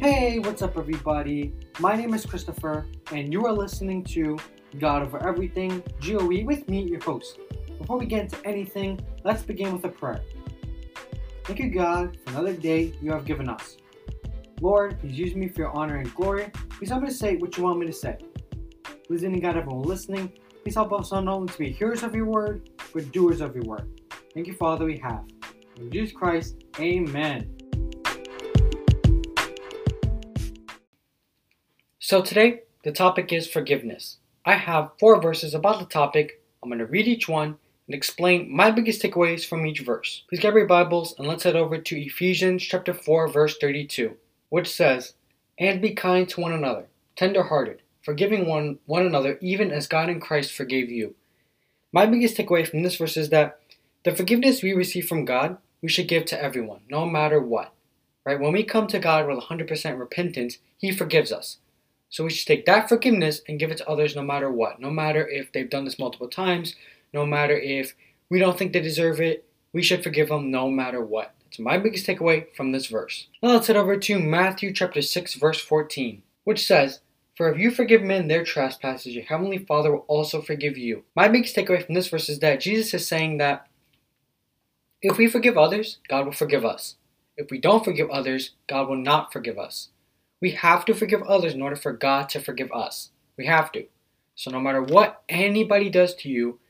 Hey, what's up, everybody? My name is Christopher, and you are listening to God Over Everything, GOE, with me, your host. Before we get into anything, let's begin with a prayer. Thank you, God, for another day you have given us. Lord, please use me for your honor and glory. Please help me to say what you want me to say. Please, any God, everyone listening, please help us not only to be hearers of your word, but doers of your word. Thank you Father, we have. In Jesus Christ, amen. So today, the topic is forgiveness. I have four verses about the topic. I'm going to read each one and explain my biggest takeaways from each verse. Please grab your Bibles and let's head over to Ephesians chapter 4 verse 32, which says, "And be kind to one another, tender-hearted, forgiving one one another even as God in Christ forgave you." My biggest takeaway from this verse is that the forgiveness we receive from God, we should give to everyone, no matter what. Right? When we come to God with 100% repentance, he forgives us. So we should take that forgiveness and give it to others no matter what. No matter if they've done this multiple times, no matter if we don't think they deserve it, we should forgive them no matter what. That's my biggest takeaway from this verse. Now let's head over to Matthew chapter 6 verse 14, which says, For if you forgive men their trespasses, your heavenly Father will also forgive you. My biggest takeaway from this verse is that Jesus is saying that if we forgive others, God will forgive us. If we don't forgive others, God will not forgive us. We have to forgive others in order for God to forgive us. We have to. So no matter what anybody does to you,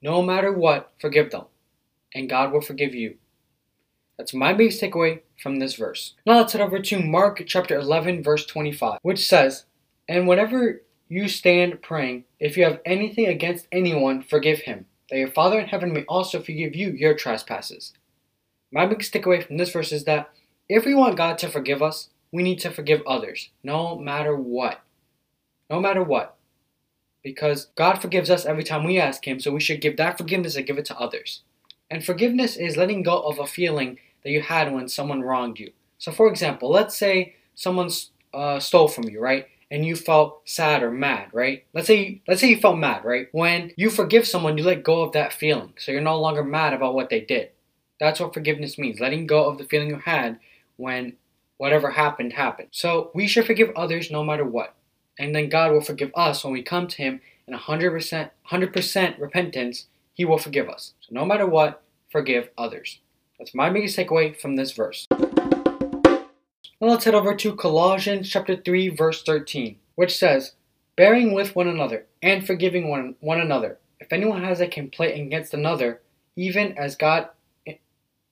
no matter what, forgive them. And God will forgive you. That's my biggest takeaway from this verse. Now let's head over to Mark chapter 11, verse 25, which says, And whenever you stand praying, if you have anything against anyone, forgive him, that your Father in heaven may also forgive you your trespasses. My biggest takeaway from this verse is that if we want God to forgive us, we need to forgive others, no matter what. No matter what. Because God forgives us every time we ask Him, so we should give that forgiveness and give it to others. And forgiveness is letting go of a feeling that you had when someone wronged you. So, for example, let's say someone uh, stole from you, right? And you felt sad or mad, right? Let's say let's say you felt mad, right? When you forgive someone, you let go of that feeling, so you're no longer mad about what they did. That's what forgiveness means: letting go of the feeling you had when whatever happened, happened. So we should forgive others no matter what. And then God will forgive us when we come to Him in 100%, 100% repentance. He will forgive us. So no matter what, forgive others. That's my biggest takeaway from this verse. Now let's head over to Colossians chapter 3 verse 13, which says, "Bearing with one another and forgiving one, one another. If anyone has a complaint against another, even as God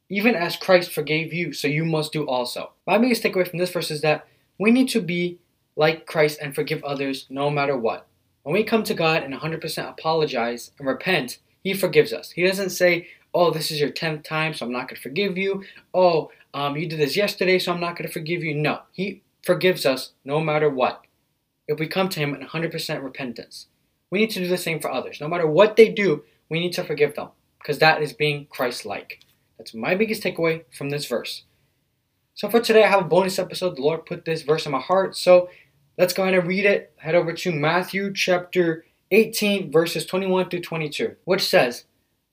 even as Christ forgave you, so you must do also. My biggest takeaway from this verse is that we need to be like Christ and forgive others no matter what. When we come to God and 100% apologize and repent, He forgives us. He doesn't say, Oh, this is your 10th time, so I'm not going to forgive you. Oh, um, you did this yesterday, so I'm not going to forgive you. No, He forgives us no matter what. If we come to Him in 100% repentance, we need to do the same for others. No matter what they do, we need to forgive them because that is being Christ like. That's my biggest takeaway from this verse. So for today, I have a bonus episode. The Lord put this verse in my heart. So let's go ahead and read it. Head over to Matthew chapter 18, verses 21 through 22, which says,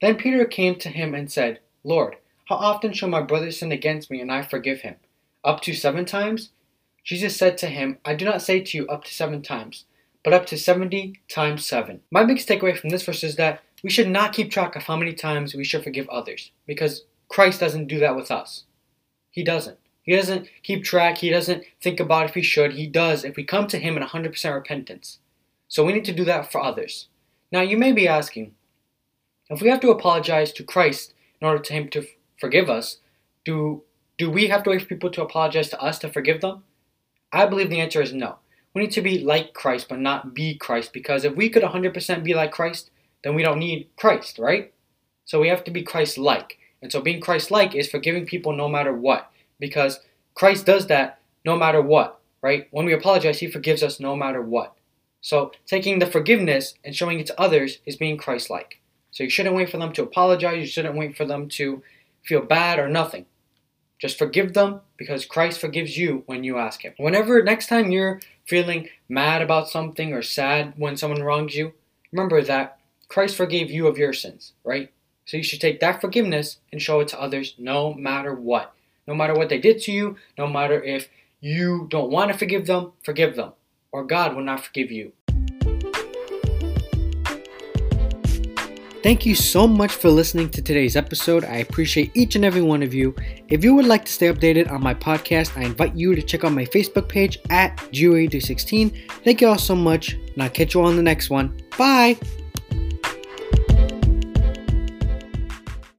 Then Peter came to him and said, Lord, how often shall my brother sin against me and I forgive him? Up to seven times? Jesus said to him, I do not say to you up to seven times, but up to 70 times seven. My biggest takeaway from this verse is that we should not keep track of how many times we should forgive others because Christ doesn't do that with us. He doesn't. He doesn't keep track. He doesn't think about if he should. He does if we come to him in 100% repentance. So we need to do that for others. Now you may be asking, if we have to apologize to Christ in order to him to forgive us, do do we have to wait for people to apologize to us to forgive them? I believe the answer is no. We need to be like Christ, but not be Christ, because if we could 100% be like Christ, then we don't need Christ, right? So we have to be Christ like. And so being Christ like is forgiving people no matter what. Because Christ does that no matter what, right? When we apologize, He forgives us no matter what. So taking the forgiveness and showing it to others is being Christ like. So you shouldn't wait for them to apologize. You shouldn't wait for them to feel bad or nothing. Just forgive them because Christ forgives you when you ask Him. Whenever, next time you're feeling mad about something or sad when someone wrongs you, remember that Christ forgave you of your sins, right? So you should take that forgiveness and show it to others no matter what. No matter what they did to you, no matter if you don't want to forgive them, forgive them, or God will not forgive you. Thank you so much for listening to today's episode. I appreciate each and every one of you. If you would like to stay updated on my podcast, I invite you to check out my Facebook page at GeoA316. Thank you all so much, and I'll catch you on the next one. Bye!